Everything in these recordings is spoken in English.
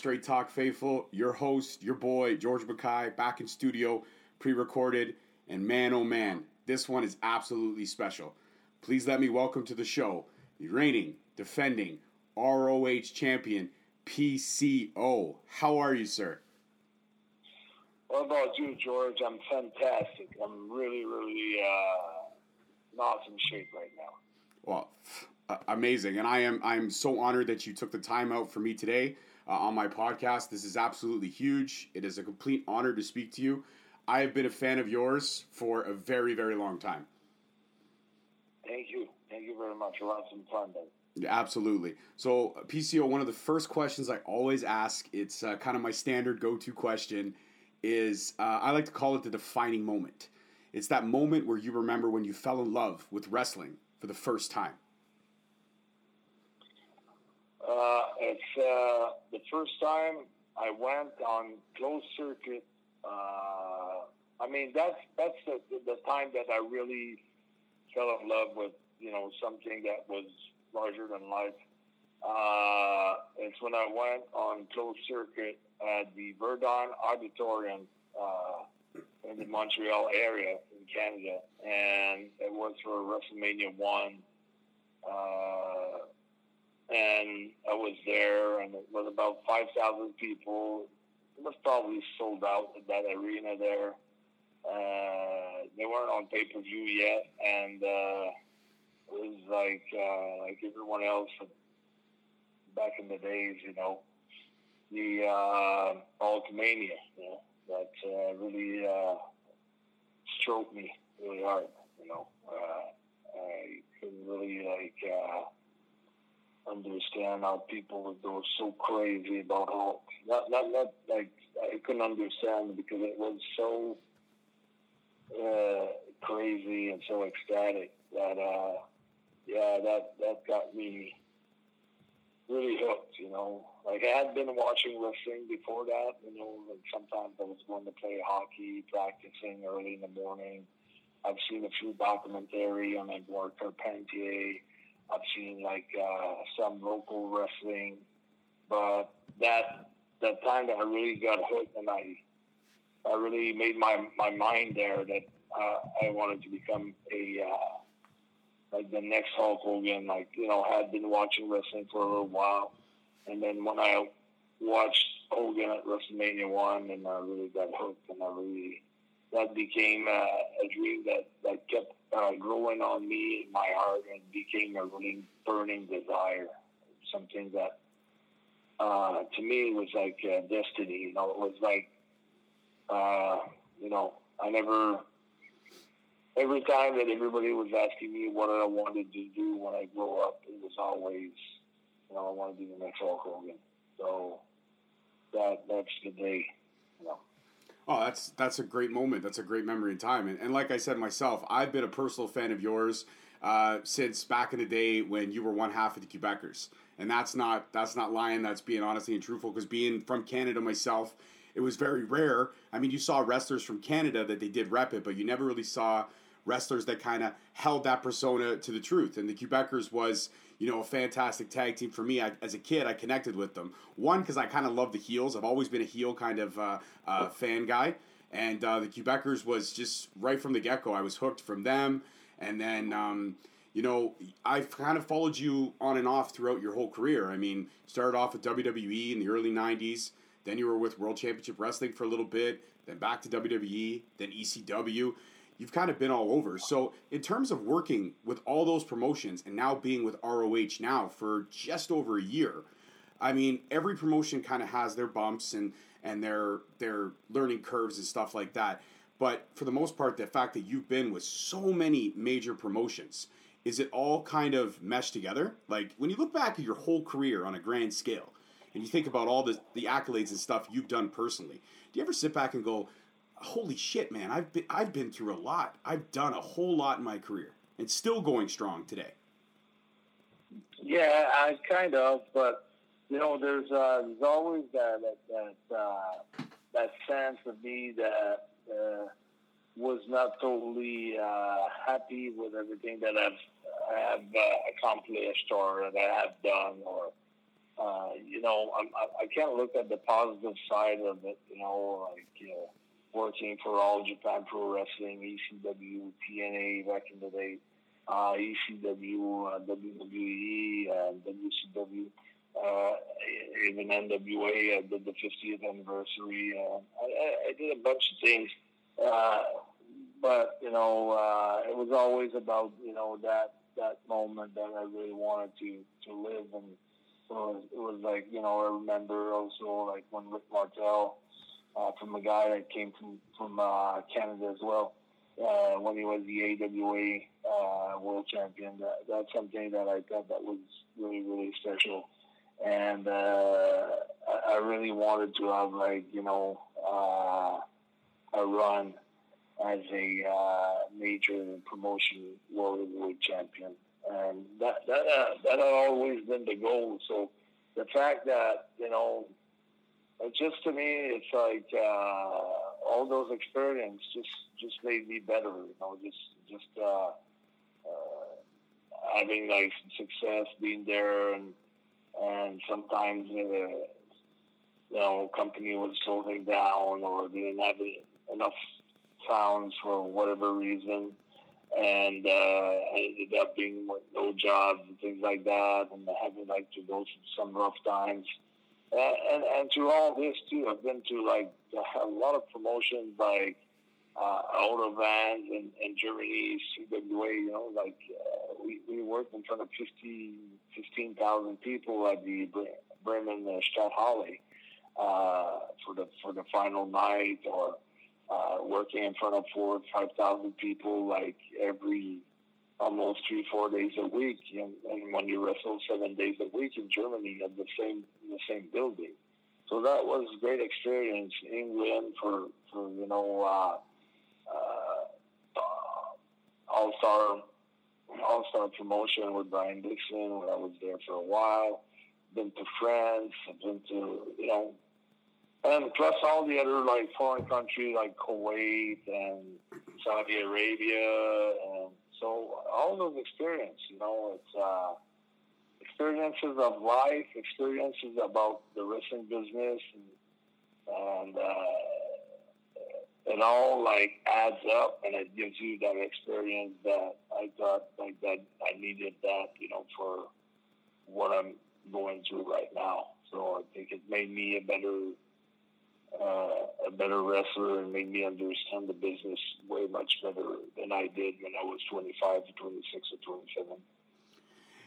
Straight Talk Faithful? Your host, your boy, George Mackay, back in studio, pre recorded. And man, oh man, this one is absolutely special. Please let me welcome to the show the reigning, defending ROH champion, PCO. How are you, sir? What about you, George? I'm fantastic. I'm really, really uh, in awesome shape right now. Well, amazing, and I am I'm so honored that you took the time out for me today uh, on my podcast. This is absolutely huge. It is a complete honor to speak to you. I have been a fan of yours for a very, very long time. Thank you. Thank you very much. We'll have some fun then. Yeah, absolutely. So, PCO, one of the first questions I always ask, it's uh, kind of my standard go to question, is uh, I like to call it the defining moment. It's that moment where you remember when you fell in love with wrestling for the first time. Uh, it's uh, the first time I went on closed circuit. Uh, I mean, that's that's the, the time that I really fell in love with. You know, something that was larger than life. Uh, it's when I went on closed circuit at the Verdun Auditorium uh, in the Montreal area in Canada, and it was for WrestleMania One. Uh, and I was there, and it was about five thousand people. It was probably sold out at that arena there. Uh, they weren't on pay per view yet, and uh, it was like uh, like everyone else back in the days, you know, the uh, Hulkamania, you know, that uh, really uh, stroked me really hard. You know, uh, I couldn't really like. Uh, understand how people would go so crazy about Hulk. Not, not, not like I couldn't understand because it was so uh, crazy and so ecstatic that, uh, yeah, that that got me really hooked. You know, like I had been watching wrestling before that. You know, and sometimes I was going to play hockey, practicing early in the morning. I've seen a few documentary on Edouard Carpentier I've seen like uh, some local wrestling, but that that time that I really got hooked and I I really made my my mind there that uh, I wanted to become a uh, like the next Hulk Hogan. Like you know, had been watching wrestling for a little while, and then when I watched Hogan at WrestleMania one, and I really got hooked, and I really that became uh, a dream that that kept uh, growing on me in my heart and became a burning desire. Something that uh, to me was like uh, destiny. You know, it was like uh, you know I never. Every time that everybody was asking me what I wanted to do when I grow up, it was always, you know, I want to be the next Hulk Hogan. So that that's the day, you know. Oh, that's that's a great moment. That's a great memory in time. And, and like I said myself, I've been a personal fan of yours uh, since back in the day when you were one half of the Quebecers. And that's not that's not lying. That's being honestly and truthful. Because being from Canada myself, it was very rare. I mean, you saw wrestlers from Canada that they did rep it, but you never really saw wrestlers that kind of held that persona to the truth. And the Quebecers was you know, a fantastic tag team for me. I, as a kid, I connected with them. One, because I kind of love the heels. I've always been a heel kind of uh, uh, fan guy. And uh, the Quebecers was just right from the get go. I was hooked from them. And then, um, you know, I've kind of followed you on and off throughout your whole career. I mean, started off with WWE in the early 90s. Then you were with World Championship Wrestling for a little bit. Then back to WWE. Then ECW you've kind of been all over. So, in terms of working with all those promotions and now being with ROH now for just over a year, I mean, every promotion kind of has their bumps and and their their learning curves and stuff like that. But for the most part, the fact that you've been with so many major promotions, is it all kind of meshed together? Like when you look back at your whole career on a grand scale, and you think about all the the accolades and stuff you've done personally, do you ever sit back and go, holy shit, man, I've been I've been through a lot. I've done a whole lot in my career, and still going strong today. Yeah, I kind of, but you know, there's uh, there's always that that that, uh, that sense of me that uh, was not totally uh, happy with everything that I've I have uh, accomplished or that I have done or uh, you know, I'm, I, I can't look at the positive side of it. You know, like you know, working for All Japan Pro Wrestling, ECW, TNA back in the day, uh, ECW, uh, WWE, uh, WCW, uh, even NWA. I did the 50th anniversary. Uh, I, I did a bunch of things. Uh, but you know, uh, it was always about you know that that moment that I really wanted to to live, and it was, it was like you know I remember also like when Rick Martel, uh, from a guy that came from from uh, Canada as well, uh, when he was the AWA uh, world champion. That, that's something that I thought that was really really special, and uh, I, really wanted to have like you know uh, a run as a uh, major promotion world heavyweight champion, and that that uh, that had always been the goal. So the fact that you know, it just to me, it's like uh, all those experiences just just made me better. You know, just just uh, uh, having like success, being there, and and sometimes. Uh, you know, company was closing down or didn't have enough pounds for whatever reason. And uh, I ended up being with no jobs and things like that, and having like to go through some rough times. And, and, through all this too, I've been to like a lot of promotions like uh, Otto Wanz in, in Germany, CWA, you know, like uh, we, we worked in front of 50, 15,000 people at the Bremen uh, Stadthalle uh, for the for the final night or uh, working in front of four five thousand people like every almost three four days a week and, and when you wrestle seven days a week in Germany at the same in the same building. So that was a great experience England for for you know uh, uh, all star all star promotion with Brian Dixon when I was there for a while. Been to France been to you know and plus all the other like foreign countries like Kuwait and Saudi Arabia, and so all those experiences, you know, it's uh, experiences of life, experiences about the wrestling business, and, and uh, it all like adds up, and it gives you that experience that I thought like that I needed that, you know, for what I'm going through right now. So I think it made me a better uh, a better wrestler and made me understand the business way much better than I did when I was 25 to 26 or 27.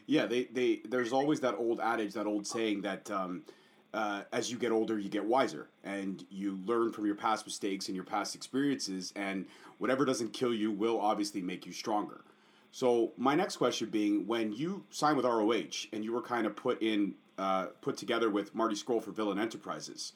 Yeah, they, they there's always that old adage, that old saying that um, uh, as you get older, you get wiser and you learn from your past mistakes and your past experiences, and whatever doesn't kill you will obviously make you stronger. So my next question being, when you signed with ROH and you were kind of put in, uh, put together with Marty Scurll for Villain Enterprises,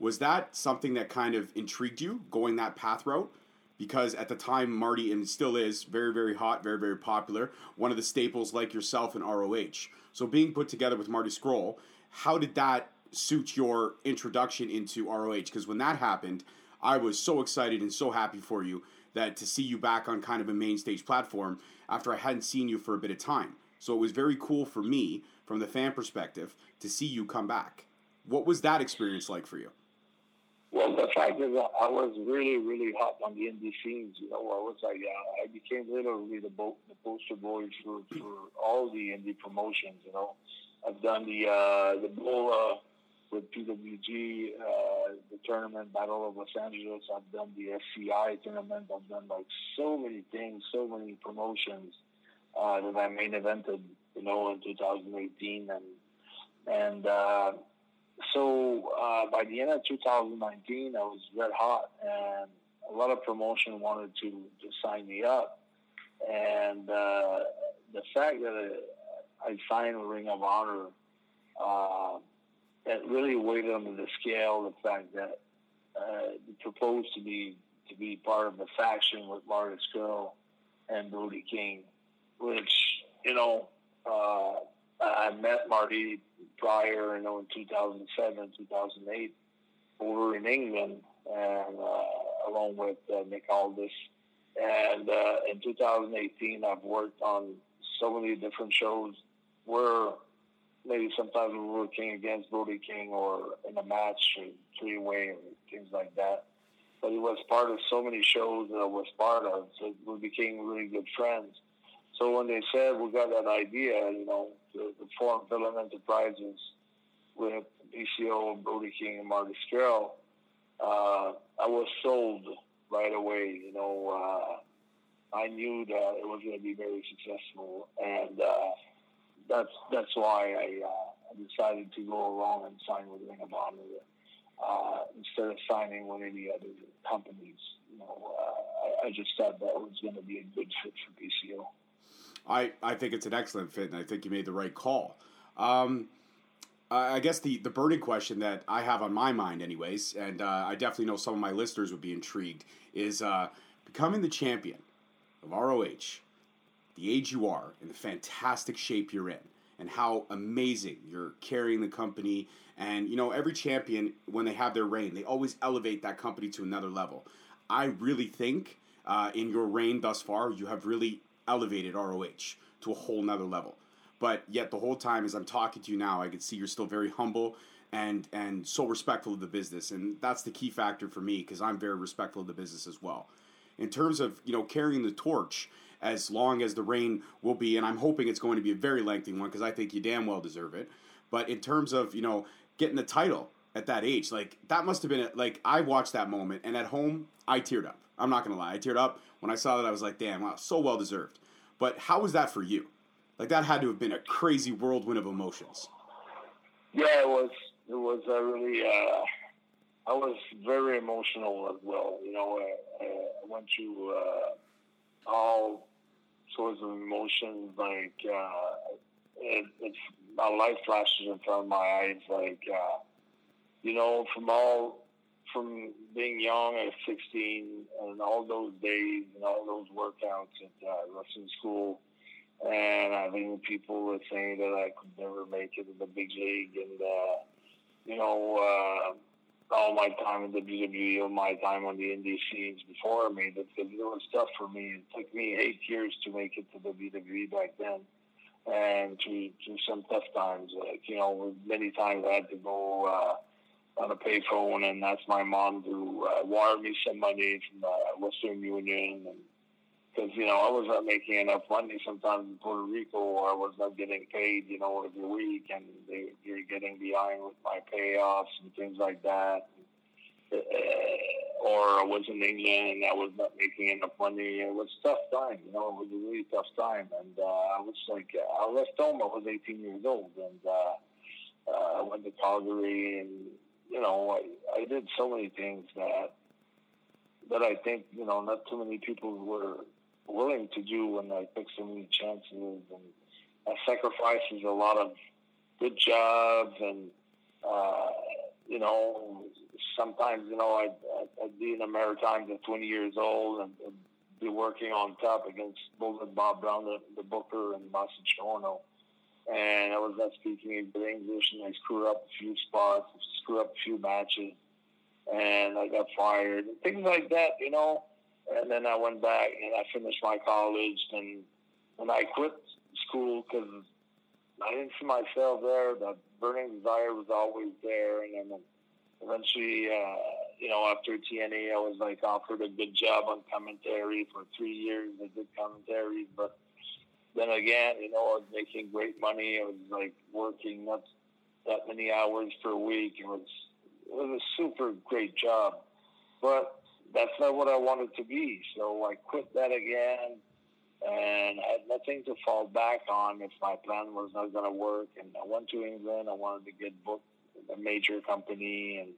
was that something that kind of intrigued you going that path route? Because at the time, Marty, and still is, very, very hot, very, very popular, one of the staples like yourself in ROH. So being put together with Marty Scurll, how did that suit your introduction into ROH? Because when that happened, I was so excited and so happy for you that to see you back on kind of a main stage platform after I hadn't seen you for a bit of time. So it was very cool for me, from the fan perspective, to see you come back. What was that experience like for you? Well, the fact is, I was really, really hot on the indie scenes. You know, I was like, uh, I became literally the, bo- the poster boy for, for all the indie promotions. You know, I've done the uh, the uh, with PWG, uh, the tournament Battle of Los Angeles. I've done the SCI tournament. I've done like so many things, so many promotions uh, that I main evented. You know, in 2018, and and uh, so uh, by the end of 2019, I was red hot, and a lot of promotion wanted to, to sign me up. And uh, the fact that I signed Ring of Honor, uh, it really weighed on the scale. The fact that uh, proposed to me to be part of the faction with Marty Scurll and Brody King, which you know uh, I met Marty prior, you know, in 2007, 2008, over in England, and uh, along with uh, Nick Aldis. And uh, in 2018, I've worked on so many different shows where maybe sometimes we were working against Brody King or in a match three way or things like that. But he was part of so many shows that I was part of, so we became really good friends. So when they said we got that idea, you know, the, the form Villain Enterprises with PCO, Brody King, and Marty Scurll, uh, I was sold right away. You know, uh, I knew that it was going to be very successful, and uh, that's that's why I, uh, decided to go along and sign with Ring of Honor uh, instead of signing with any other companies. You know, uh, I, I just thought that was going to be a good fit for PCO. I, I think it's an excellent fit, and I think you made the right call. Um, I guess the, the burning question that I have on my mind, anyways, and uh, I definitely know some of my listeners would be intrigued, is uh, becoming the champion of ROH, the age you are, and the fantastic shape you're in, and how amazing you're carrying the company. And, you know, every champion, when they have their reign, they always elevate that company to another level. I really think uh, in your reign thus far, you have really elevated ROH to a whole nother level. But yet, the whole time as I'm talking to you now, I can see you're still very humble and and so respectful of the business, and that's the key factor for me because I'm very respectful of the business as well. In terms of you know carrying the torch, as long as the reign will be, and I'm hoping it's going to be a very lengthy one because I think you damn well deserve it. But in terms of you know getting the title at that age, like that must have been a, like I watched that moment, and at home I teared up. I'm not gonna lie, I teared up when I saw that. I was like, damn, wow, so well deserved. But how was that for you? Like that had to have been a crazy whirlwind of emotions. Yeah, it was. It was uh, really. Uh, I was very emotional as well. You know, uh, I went through uh, all sorts of emotions. Like uh, it, it's my life flashes in front of my eyes. Like uh, you know, from all from being young at 16 and all those days and all those workouts at uh, wrestling school and I think people were saying that I could never make it in the big league, and uh, you know, uh, all my time in the WWE, all my time on the indie scenes before it, because it was tough for me. It took me eight years to make it to the WWE back then, and through through some tough times. Like you know, many times I had to go. Uh, on a payphone and that's my mom who uh, wire me some money from uh, Western Union because you know I was not making enough money sometimes in Puerto Rico, or I was not getting paid, you know, every week, and they, you're getting behind with my payoffs and things like that. Uh, or I was in England and I was not making enough money. It was tough time, you know. It was a really tough time, and uh, I was like, I left home. I was 18 years old, and uh, uh, I went to Calgary, and you know, I, I did so many things that that I think you know not too many people were willing to do when I took so many chances and I sacrifices a lot of good jobs and uh, you know sometimes you know I'd, I'd be in the Maritimes at 20 years old and, and be working on top against Bulldog Bob Brown, the, the Booker, and Massichono. And I was not speaking good English, and I screwed up a few spots, screwed up a few matches, and I got fired, and things like that, you know and then I went back and I finished my college. And when I quit school, because I didn't see myself there, the burning desire was always there. And then eventually, uh, you know, after TNA, I was like offered a good job on commentary for three years. I did commentary, but then again, you know, I was making great money. I was like working not that many hours per week. It was it was a super great job, but that's not what I wanted to be. So I quit that again and I had nothing to fall back on if my plan was not going to work. And I went to England. I wanted to get booked in a major company and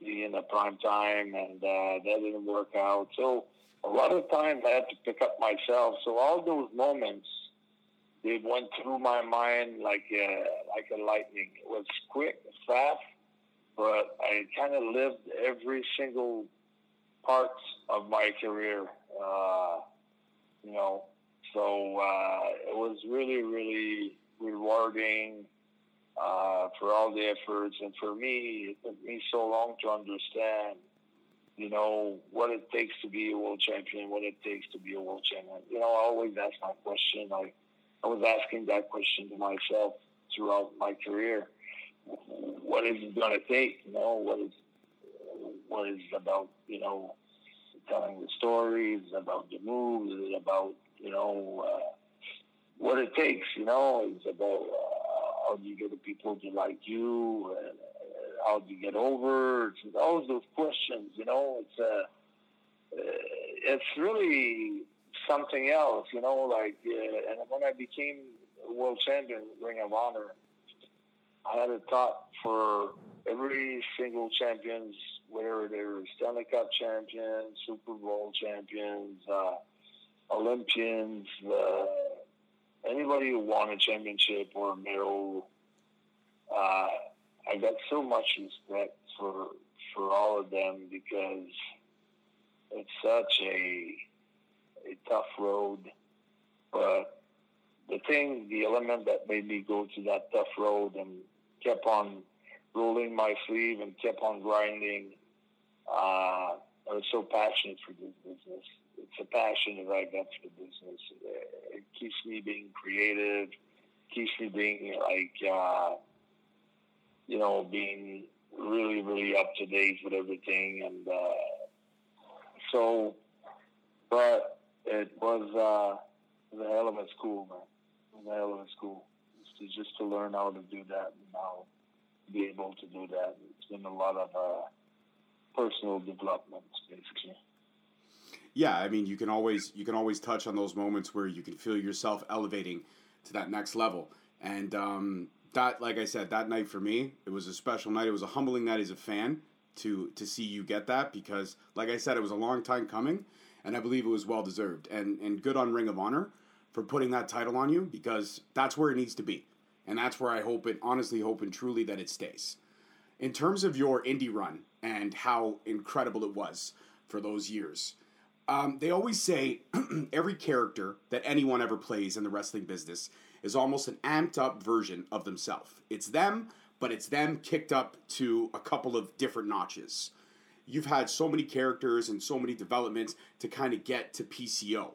be in the prime time, and uh, that didn't work out. So a lot of times I had to pick up myself. So all those moments, they went through my mind like a, like a lightning. It was quick, fast, but I kind of lived every single parts of my career. Uh, you know, so uh, it was really, really rewarding uh, for all the efforts, and for me, it took me so long to understand. You know what it takes to be a world champion, what it takes to be a world champion. You know, I always ask my question. I, I was asking that question to myself throughout my career. What is it going to take? You know, what is what is about? You know, telling the stories about the moves, about you know uh, what it takes. You know, it's about uh, how do you get the people to like you, and uh, how do you get over? It's all those questions. You know, it's uh, uh, it's really something else. You know, like uh, and when I became world champion, Ring of Honor, I had a thought for every single champions, whether they were Stanley Cup champions, Super Bowl champions, uh, Olympians, uh, anybody who won a championship or a medal. Uh, I got so much respect for for all of them because it's such a a tough road, but the thing, the element that made me go to that tough road and kept on rolling my sleeve and kept on grinding. Uh, I was so passionate for this business. It's a passion that I got for the business. It keeps me being creative, keeps me being like, uh, you know, being really, really up to date with everything. And uh, so, but it was, uh, a hell of a school, man. A hell of a school. To, just to learn how to do that and how to be able to do that. It's been a lot of uh, personal development, basically. Yeah, I mean, you can always you can always touch on those moments where you can feel yourself elevating to that next level, and um, that, like I said, that night for me, it was a special night. It was a humbling night as a fan to to see you get that because, like I said, it was a long time coming, and I believe it was well deserved. And and good on Ring of Honor for putting that title on you because that's where it needs to be, and that's where I hope it, honestly hope and truly that it stays. In terms of your indie run and how incredible it was for those years. Um, they always say every character that anyone ever plays in the wrestling business is almost an amped up version of themselves. It's them, but it's them kicked up to a couple of different notches. You've had so many characters and so many developments to kind of get to PCO.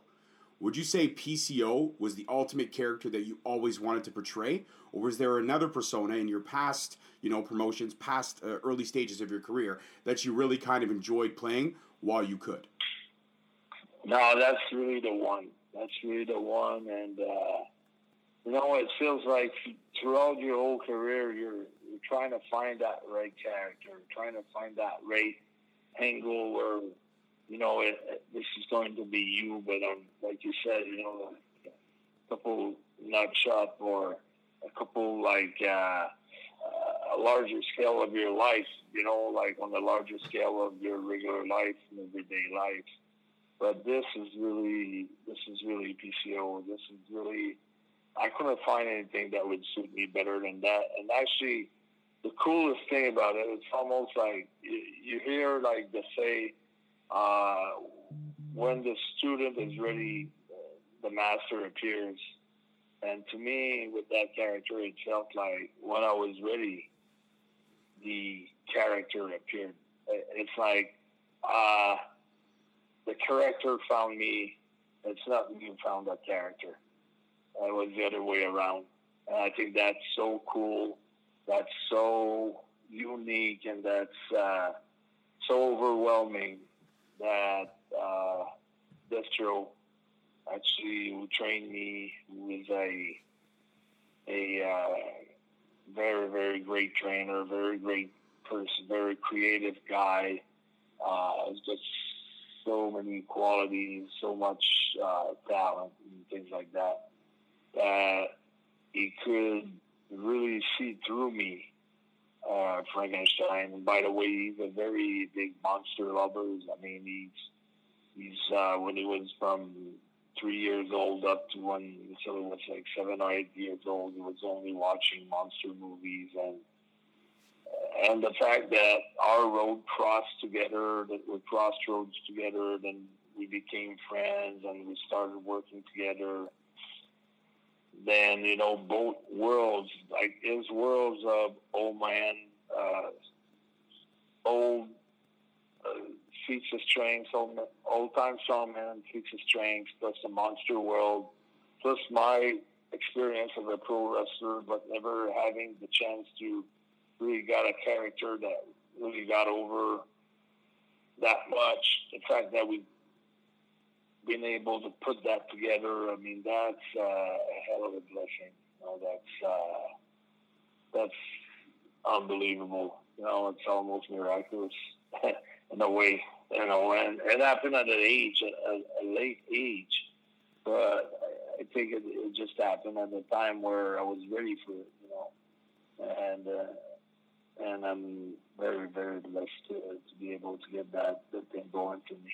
Would you say PCO was the ultimate character that you always wanted to portray, or was there another persona in your past, you know, promotions, past uh, early stages of your career that you really kind of enjoyed playing while you could? No, that's really the one. That's really the one, and uh, you know, it feels like throughout your whole career, you're you're trying to find that right character, trying to find that right angle where you know it, it, this is going to be you, but um, like you said, you know, a couple nut shot or a couple like uh, uh, a larger scale of your life, you know, like on the larger scale of your regular life and everyday life but this is really this is really PCO. This is really I couldn't find anything that would suit me better than that. And actually, the coolest thing about it, it's almost like you, hear like they say uh, when the student is ready, the master appears. And to me, with that character, it felt like when I was ready, the character appeared. It's like. Uh, the character found me. It's not me who found that character. It was the other way around. And I think that's so cool. That's so unique and that's uh, so overwhelming that uh, Destro actually who trained me, is a a uh, very very great trainer, very great person, very creative guy. Uh, just so many qualities, so much uh, talent, and things like that, that he could really see through me, uh, Frankenstein. And by the way, he's a very big monster lover. I mean, he's he's uh, when he was from three years old up to when until he was like seven or eight years old, he was only watching monster movies and and the fact that our road crossed together, that we crossed roads together, then we became friends and we started working together. Then you know both worlds, like his worlds of old man, uh, old uh, feats of strength, old, old time strongman feats of strength, plus the monster world, plus my experience of a pro wrestler, but never having the chance to really got a character that really got over that much. The fact that we've been able to put that together, I mean, that's uh, a hell of a blessing. You know, that's uh, that's unbelievable. You know, it's almost miraculous in a way. You know, and it happened at an age, a, a late age, but I think it, it just happened at a time where I was ready for it. You know, and. Uh, and I'm very, very blessed to, to be able to get that, that thing going for me.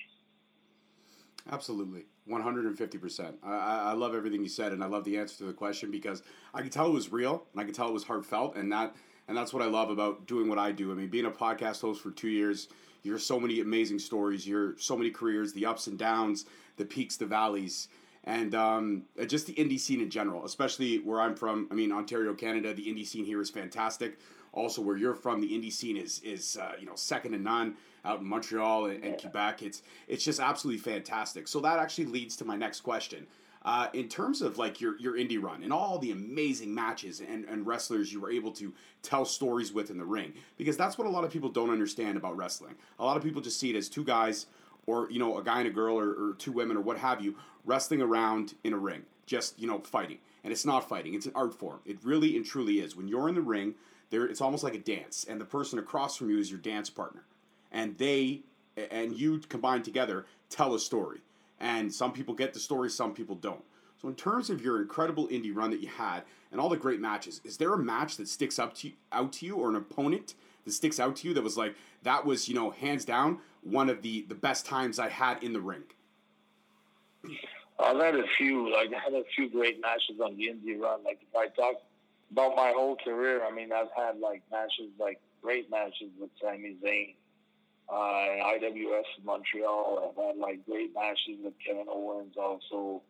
Absolutely, one hundred and fifty percent. I love everything you said, and I love the answer to the question because I could tell it was real, and I could tell it was heartfelt, and that and that's what I love about doing what I do. I mean, being a podcast host for two years, you hear so many amazing stories, you hear so many careers, the ups and downs, the peaks, the valleys, and um, just the indie scene in general, especially where I'm from. I mean, Ontario, Canada, the indie scene here is fantastic also where you're from, the indie scene is is uh, you know second to none out in Montreal and, and, Quebec. It's it's just absolutely fantastic. So that actually leads to my next question. Uh, in terms of like your your indie run and all the amazing matches and, and wrestlers you were able to tell stories with in the ring, because that's what a lot of people don't understand about wrestling. A lot of people just see it as two guys or you know a guy and a girl or, or two women or what have you wrestling around in a ring, just you know fighting. And it's not fighting; it's an art form. It really and truly is. When you're in the ring, there, it's almost like a dance, and the person across from you is your dance partner, and they and you combined together tell a story. And some people get the story, some people don't. So, in terms of your incredible indie run that you had and all the great matches, is there a match that sticks up to you, out to you, or an opponent that sticks out to you that was like that was you know hands down one of the the best times I had in the ring? I've had a few, like I had a few great matches on the indie run. Like if I talk about my whole career, I mean, I've had like matches, like great matches with Sami Zayn, uh, IWS in Montreal. I've had like great matches with Kevin Owens, also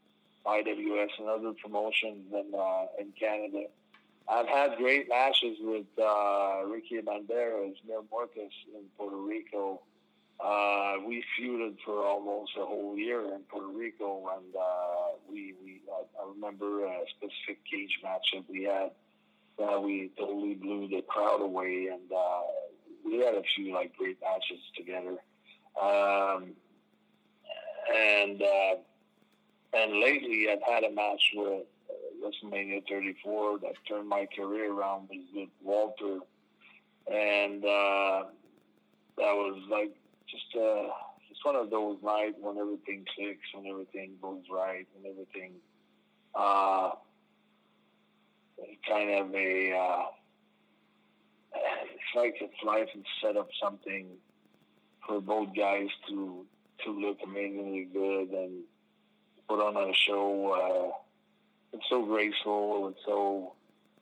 IWS and other promotions in uh, in Canada. I've had great matches with uh, Ricky Banderas, Mil Muertes in Puerto Rico. Uh, we feuded for almost a whole year in Puerto Rico, and uh, we, we I, I remember a specific cage match that we had that we totally blew the crowd away, and uh, we had a few like great matches together. Um, and uh, and lately, I've had a match with uh, WrestleMania 34 that turned my career around with Walter, and uh, that was like just uh, just one of those nights when everything clicks, when everything goes right, when everything. Uh, kind of a uh, it's life had set up something for both guys to to look amazingly good and put on a show. Uh, it's so graceful. It's so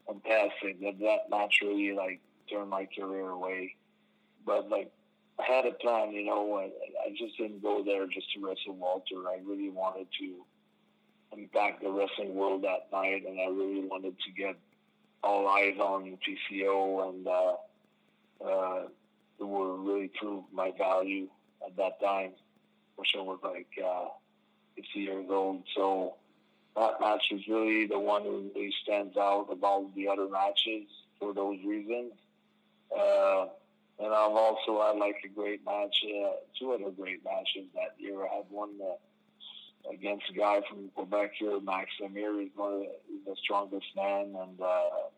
fantastic that that naturally like turned my career away. But like I had a plan, you know. I, I just didn't go there just to wrestle Walter. I really wanted to impact the wrestling world that night, and I really wanted to get all eyes on PCO, and uh, uh, were really proved my value at that time, which I was like uh, 50 years old. So that match is really the one who really stands out above the other matches for those reasons. Uh, and I've also had like a great match, uh, two other great matches that year. I had one uh, against a guy from Quebec here, Max Amir. He's one of the, the strongest men, and uh,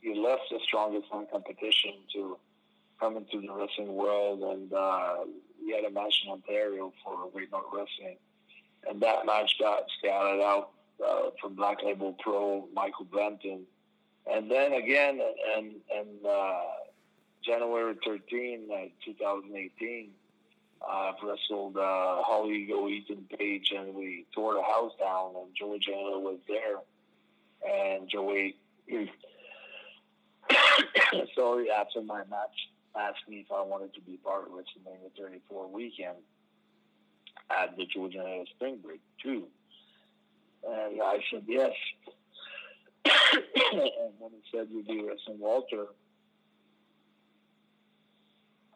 he, left the strongest man competition to come into the wrestling world, and uh, he had a match in Ontario for Great North Wrestling, and that match got scouted out uh, from Black Label Pro Michael Brenton, and then again, and and uh, January 13, uh, 2018. I've wrestled uh, All Ego Ethan Page, and we tore the house down, and Joey Janela was there. And Joey, so after my match, asked me if I wanted to be part of WrestleMania 34 weekend at the Georgia Spring Break, too. And I said yes. and when he said you'd be wrestling Walter,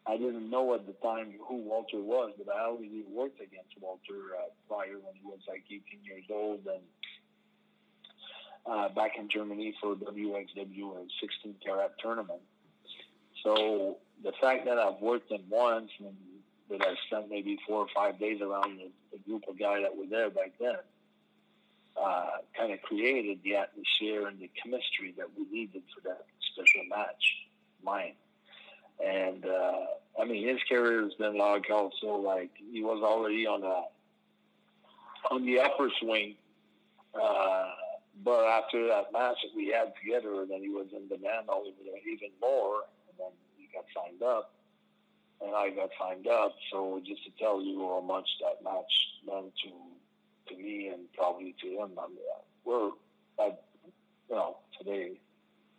I didn't know at the time who Walter was, but I already worked against Walter uh, prior when he was like 18 years old, and uh, back in Germany for WXW a 16 Carat tournament. So the fact that I've worked in once and that I spent maybe four or five days around the, the group of guys that were there back then uh, kind of created the atmosphere and the chemistry that we needed for that special match, mine. And uh, I mean, his career has been like also like he was already on the on the upper swing. Uh, but after that match that we had together, then he was in demand all over even more. And then he got signed up, and I got signed up. So just to tell you how much that match meant to to me and probably to him, I mean, we're, I, you know, today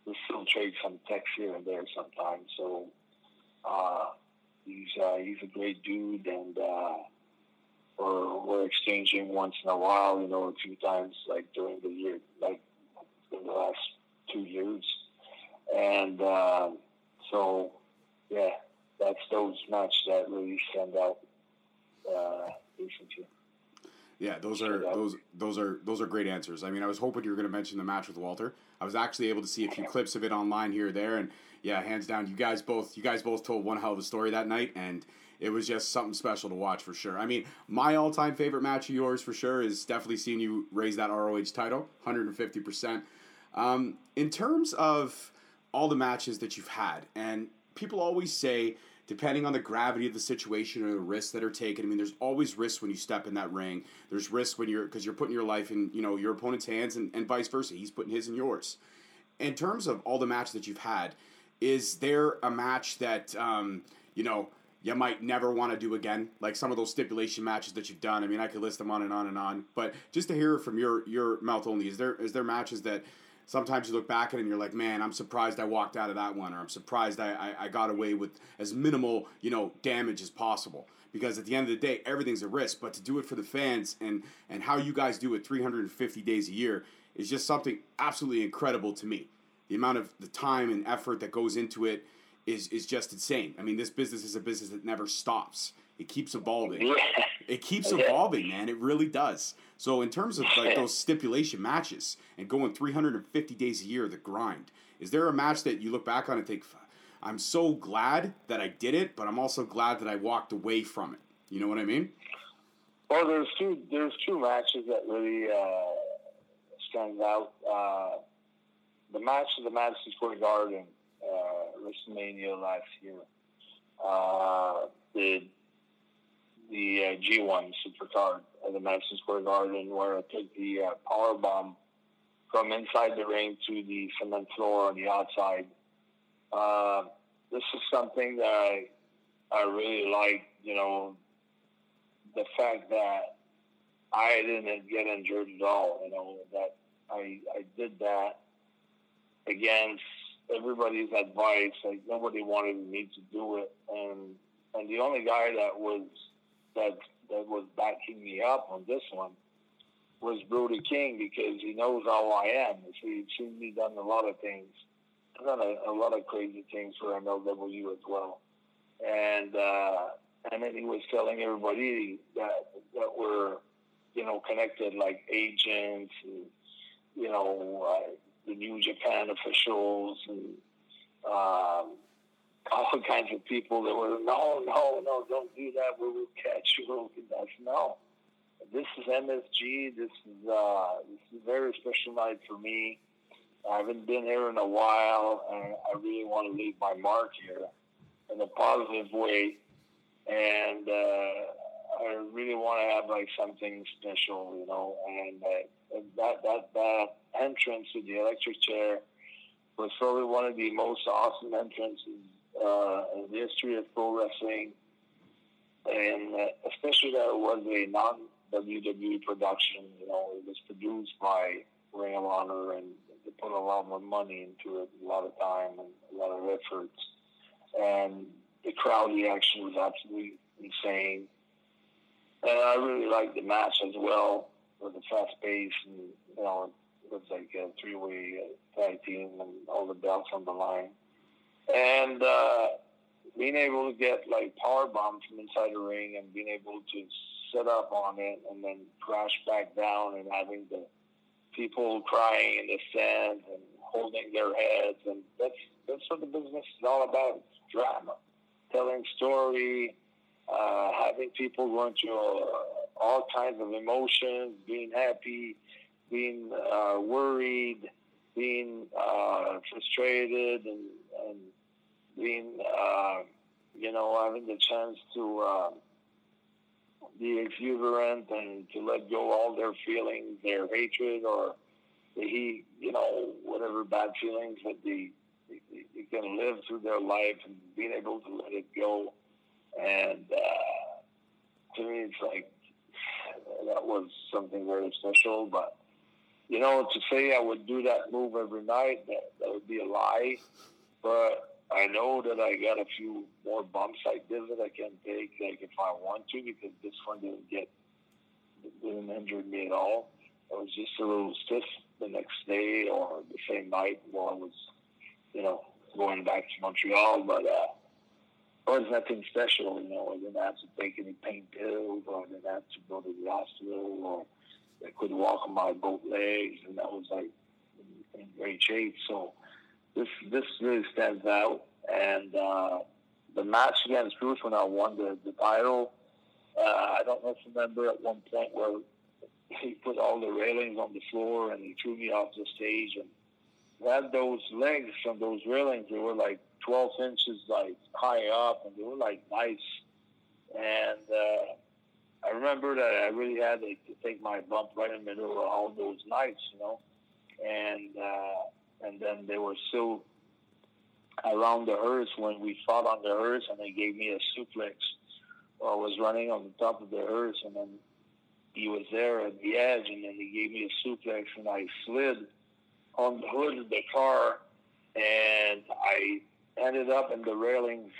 we still trade some texts here and there sometimes. So uh, he's uh, he's a great dude, and uh, we're we're exchanging once in a while, you know, a few times like during the year, like in the last two years, and uh, so yeah, that's those matches that really stand out uh, recently. Yeah, those are those those are those are great answers. I mean, I was hoping you were going to mention the match with Walter. I was actually able to see a few clips of it online here or there, and yeah, hands down, you guys both you guys both told one hell of a story that night, and it was just something special to watch for sure. I mean, my all time favorite match of yours for sure is definitely seeing you raise that ROH title, hundred and fifty percent. Um, in terms of all the matches that you've had, and people always say depending on the gravity of the situation or the risks that are taken. I mean, there's always risks when you step in that ring. There's risks when you're because you're putting your life in you know your opponent's hands and, and vice versa. He's putting his in yours. In terms of all the matches that you've had, is there a match that um, you know you might never want to do again? Like some of those stipulation matches that you've done. I mean, I could list them on and on and on. But just to hear from your your mouth only, is there is there matches that sometimes you look back at it and you're like, man, I'm surprised I walked out of that one, or I'm surprised I, I, I, got away with as minimal, you know, damage as possible. Because at the end of the day, everything's a risk. But to do it for the fans and and how you guys do it 350 days a year is just something absolutely incredible to me. The amount of the time and effort that goes into it is is just insane. I mean, this business is a business that never stops. It keeps evolving. It keeps evolving, man. It really does. So in terms of like those stipulation matches and going 350 days a year, the grind. Is there a match that you look back on and think, I'm so glad that I did it, but I'm also glad that I walked away from it. You know what I mean? Well, there's two there's two matches that really uh, stand out. Uh, the match of the Madison Square Garden, uh, WrestleMania last year. Uh, the the uh, G1 Supercard at the Madison Square Garden, where I took the uh, power bomb from inside the ring to the cement floor on the outside. Uh, this is something that I, I really like. You know, the fact that I didn't get injured at all. You know that I I did that against everybody's advice. Like nobody wanted me to do it, and and the only guy that was that that was backing me up on this one was Brody King because he knows how I am. He's seen me done a lot of things. I've done a, a lot of crazy things for MLW as well, and uh, and then he was telling everybody that that we're you know connected like agents and you know the New Japan officials and. Um, all kinds of people that were, no, no, no, don't do that. We will catch you. We'll. No, this is MSG. This is uh, this is a very special night for me. I haven't been here in a while, and I really want to leave my mark here in a positive way. And uh, I really want to have like something special, you know. And uh, that that that entrance to the electric chair was probably one of the most awesome entrances uh, in the history of pro wrestling, and uh, especially that it was a non WWE production. You know, it was produced by Ring of Honor, and they put a lot more money into it, a lot of time and a lot of efforts, and the crowd reaction was absolutely insane. And I really liked the match as well, with the fast pace and you know it was like a three-way uh, tag team and all the belts on the line. And uh, being able to get like power bombs from inside the ring and being able to set up on it and then crash back down and having the people crying in the stands and holding their heads, and that's that's what the business is all about: drama, telling story, uh, having people going through uh, all kinds of emotions, being happy, being uh, worried, being uh, frustrated, and, and being, uh, you know, having the chance to uh, be exuberant and to let go all their feelings, their hatred or the heat, you know, whatever bad feelings that they, they, they can live through their life and being able to let it go. And uh, to me, it's like that was something very special. But you know, to say I would do that move every night, that, that would be a lie. But I know that I got a few more bumps like this that I can take, like if I want to, because this one didn't get didn't injure me at all. I was just a little stiff the next day or the same night while I was, you know, going back to Montreal. But uh, it was nothing special, you know. I didn't have to take any pain pills, or I didn't have to go to the hospital, or I couldn't walk on my both legs, and that was like in, in great shape. So this this really stands out. And uh, the match against Bruce when I won the, the title, uh, I don't know if you remember at one point where he put all the railings on the floor and he threw me off the stage and had those legs from those railings. They were like 12 inches like high up and they were like nice. And uh, I remember that I really had to, to take my bump right in the middle of all those nights, you know. And uh, and then they were so around the hearse when we fought on the hearse and they gave me a suplex. I was running on the top of the hearse and then he was there at the edge and then he gave me a suplex and I slid on the hood of the car and I ended up in the railings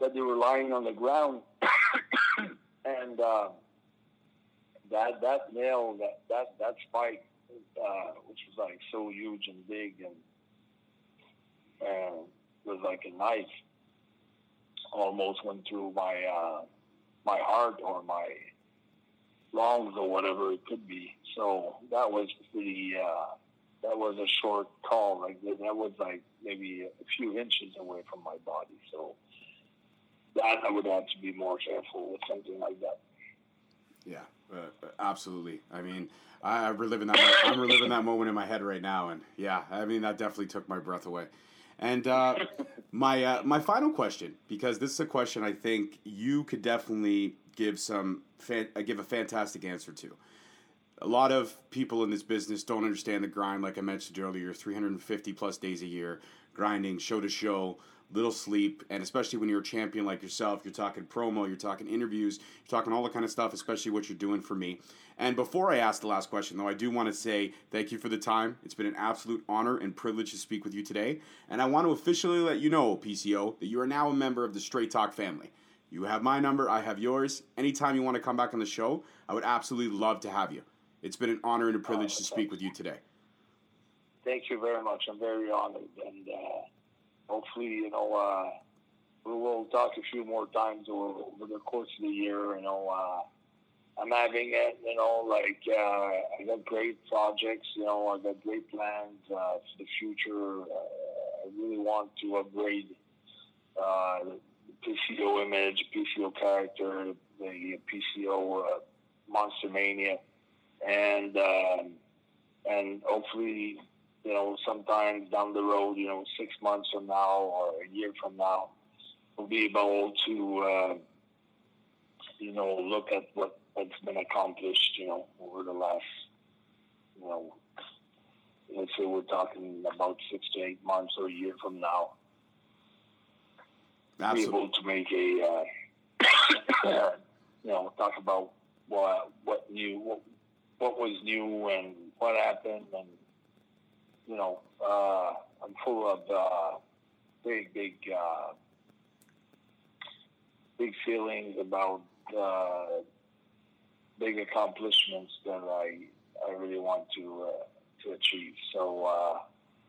that they were lying on the ground and uh, that that nail that that that spike uh, which was like so huge and big and and was like a knife almost went through my uh, my heart or my lungs or whatever it could be. So that was pretty. Uh, that was a short call. Like that was like maybe a few inches away from my body. So that I would have to be more careful with something like that. Yeah, uh, absolutely. I mean, I, am reliving that. I'm reliving that moment in my head right now, and yeah, I mean that definitely took my breath away. And uh, my uh, my final question, because this is a question I think you could definitely give some fan, uh, give a fantastic answer to. A lot of people in this business don't understand the grind. Like I mentioned earlier, 350 plus days a year, grinding show to show, little sleep, and especially when you're a champion like yourself, you're talking promo, you're talking interviews, you're talking all the kind of stuff, especially what you're doing for me. And before I ask the last question, though, I do want to say thank you for the time. It's been an absolute honor and privilege to speak with you today. And I want to officially let you know, PCO, that you are now a member of the Straight Talk family. You have my number, I have yours. Anytime you want to come back on the show, I would absolutely love to have you. It's been an honor and a privilege to speak with you today. Thank you very much. I'm very honored. And uh, hopefully, you know, uh, we will talk a few more times over, over the course of the year. You know, uh, I'm having it, you know, like uh, I got great projects, you know, I got great plans uh, for the future. Uh, I really want to upgrade uh, PCO image, PCO character, the PCO uh, Monster Mania, and um, and hopefully, you know, sometimes down the road, you know, six months from now or a year from now, we'll be able to, uh, you know, look at what what's been accomplished, you know, over the last, you know, let's say we're talking about six to eight months or a year from now Absolutely. be able to make a, uh, you know, talk about what what new what, what was new and what happened, and you know, uh, I'm full of uh, big big uh, big feelings about uh, big accomplishments that I I really want to uh, to achieve. So uh,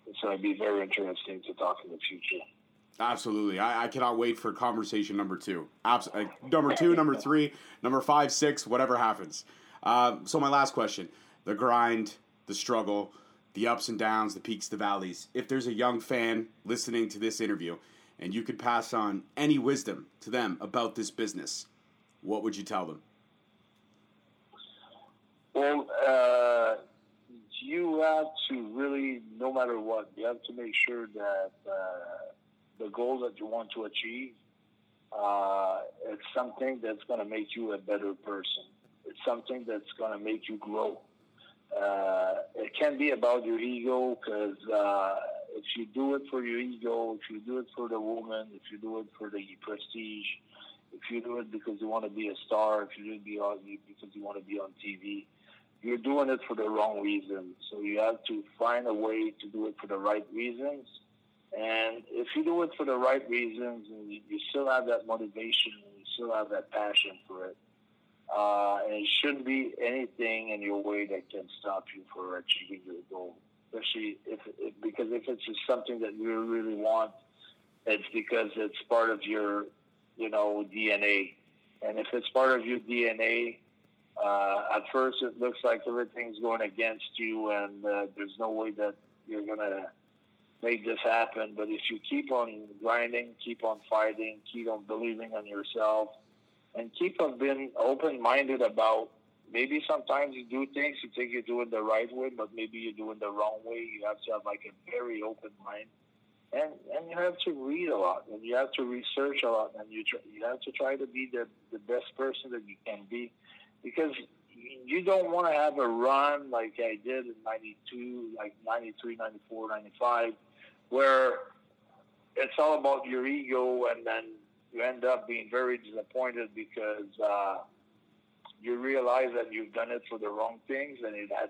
it's going to be very interesting to talk in the future. Absolutely. I, I, cannot wait for conversation number two. Abs- uh, number two, number three, number five, six, whatever happens. Uh, so, my last question the grind, the struggle, the ups and downs, the peaks, the valleys. If there's a young fan listening to this interview and you could pass on any wisdom to them about this business, what would you tell them? Well, uh, you have to really, no matter what, you have to make sure that uh, the goal that you want to achieve, uh, it's something that's going to make you a better person. It's something that's going to make you grow. Uh, it can be about your ego because uh, if you do it for your ego, if you do it for the woman, if you do it for the prestige, if you do it because you want to be a star, if you do it because you want to be on TV, you're doing it for the wrong reasons. So you have to find a way to do it for the right reasons. And if you do it for the right reasons and you still have that motivation and you still have that passion for it, uh, and it shouldn't be anything in your way that can stop you from achieving your goal. Especially if, if because if it's just something that you really want, it's because it's part of your, you know, DNA. And if it's part of your DNA, uh, at first it looks like everything's going against you and uh, there's no way that you're to make this happen. But if you keep on grinding, keep on fighting, keep on believing in yourself, and keep on being open-minded about maybe sometimes you do things you think you're doing the right way, but maybe you're doing the wrong way. You have to have like a very open mind. And, and you have to read a lot, and you have to research a lot, and you try, you have to try to be the, the best person that you can be because you don't want to have a run like I did in 92, like 93, 94, 95, where it's all about your ego and then you end up being very disappointed because uh, you realize that you've done it for the wrong things and it had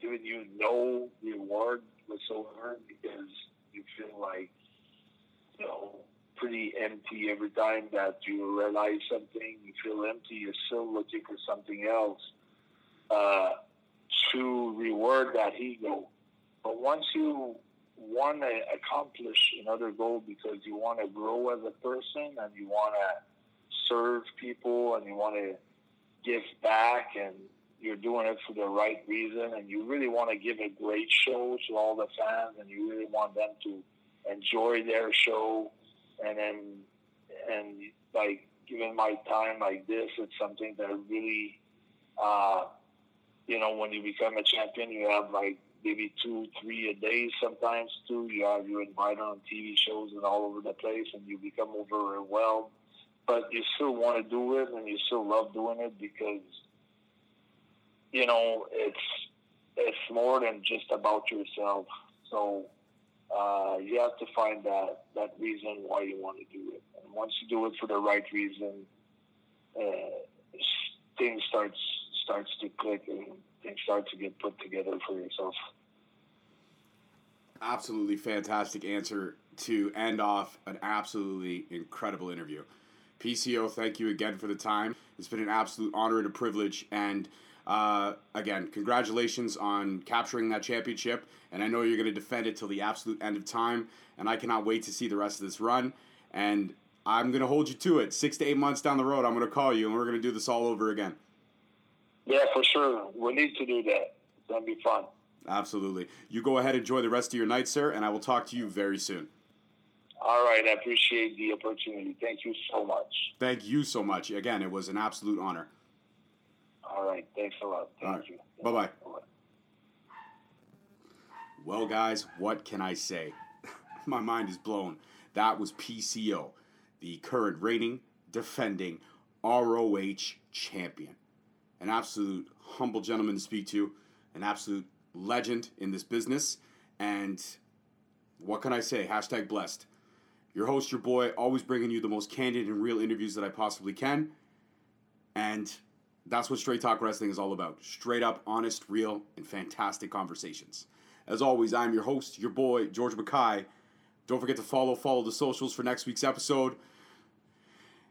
given you no reward whatsoever because you feel like, you know, pretty empty every time that you realize something, you feel empty, you're still looking for something else uh, to reward that ego. But once you want to accomplish another goal because you want to grow as a person and you want to serve people and you want to give back and you're doing it for the right reason and you really want to give a great show to all the fans and you really want them to enjoy their show. And then and like given my time like this, it's something that really, uh, you know, when you become a champion, you have like maybe two, three a day sometimes too. You have you invited on TV shows and all over the place, and you become overwhelmed. But you still want to do it, and you still love doing it because you know it's it's more than just about yourself. So uh, you have to find that that reason why you want to do it. And once you do it for the right reason, uh, things starts starts to click and things start to get put together for yourself. Absolutely fantastic answer to end off an absolutely incredible interview. PCO, thank you again for the time. It's been an absolute honor and a privilege. And uh, again, congratulations on capturing that championship. And I know you're going to defend it till the absolute end of time. And I cannot wait to see the rest of this run. And I'm going to hold you to it. Six to eight months down the road, I'm going to call you and we're going to do this all over again. Yeah, for sure. We need to do that. It's going to be fun. Absolutely. You go ahead, enjoy the rest of your night, sir, and I will talk to you very soon. All right. I appreciate the opportunity. Thank you so much. Thank you so much. Again, it was an absolute honor. All right. Thanks a lot. Thank right. you. Bye bye. Well, guys, what can I say? My mind is blown. That was PCO, the current reigning, defending ROH champion. An absolute humble gentleman to speak to, an absolute legend in this business. And what can I say? Hashtag blessed. Your host, your boy, always bringing you the most candid and real interviews that I possibly can. And that's what Straight Talk Wrestling is all about. Straight up, honest, real, and fantastic conversations. As always, I'm your host, your boy, George Mackay. Don't forget to follow, follow the socials for next week's episode.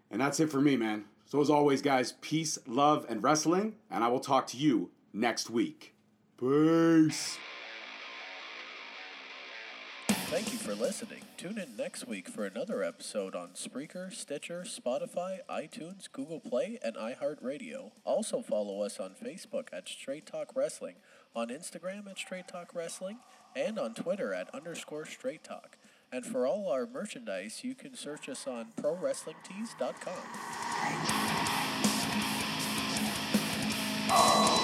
And that's it for me, man. So as always, guys, peace, love, and wrestling, and I will talk to you next week. Peace. Thank you for listening. Tune in next week for another episode on Spreaker, Stitcher, Spotify, iTunes, Google Play, and iHeartRadio. Also follow us on Facebook at Straight Talk Wrestling, on Instagram at Straight Talk Wrestling, and on Twitter at underscore Straight Talk. And for all our merchandise, you can search us on ProWrestlingTees.com. Oh.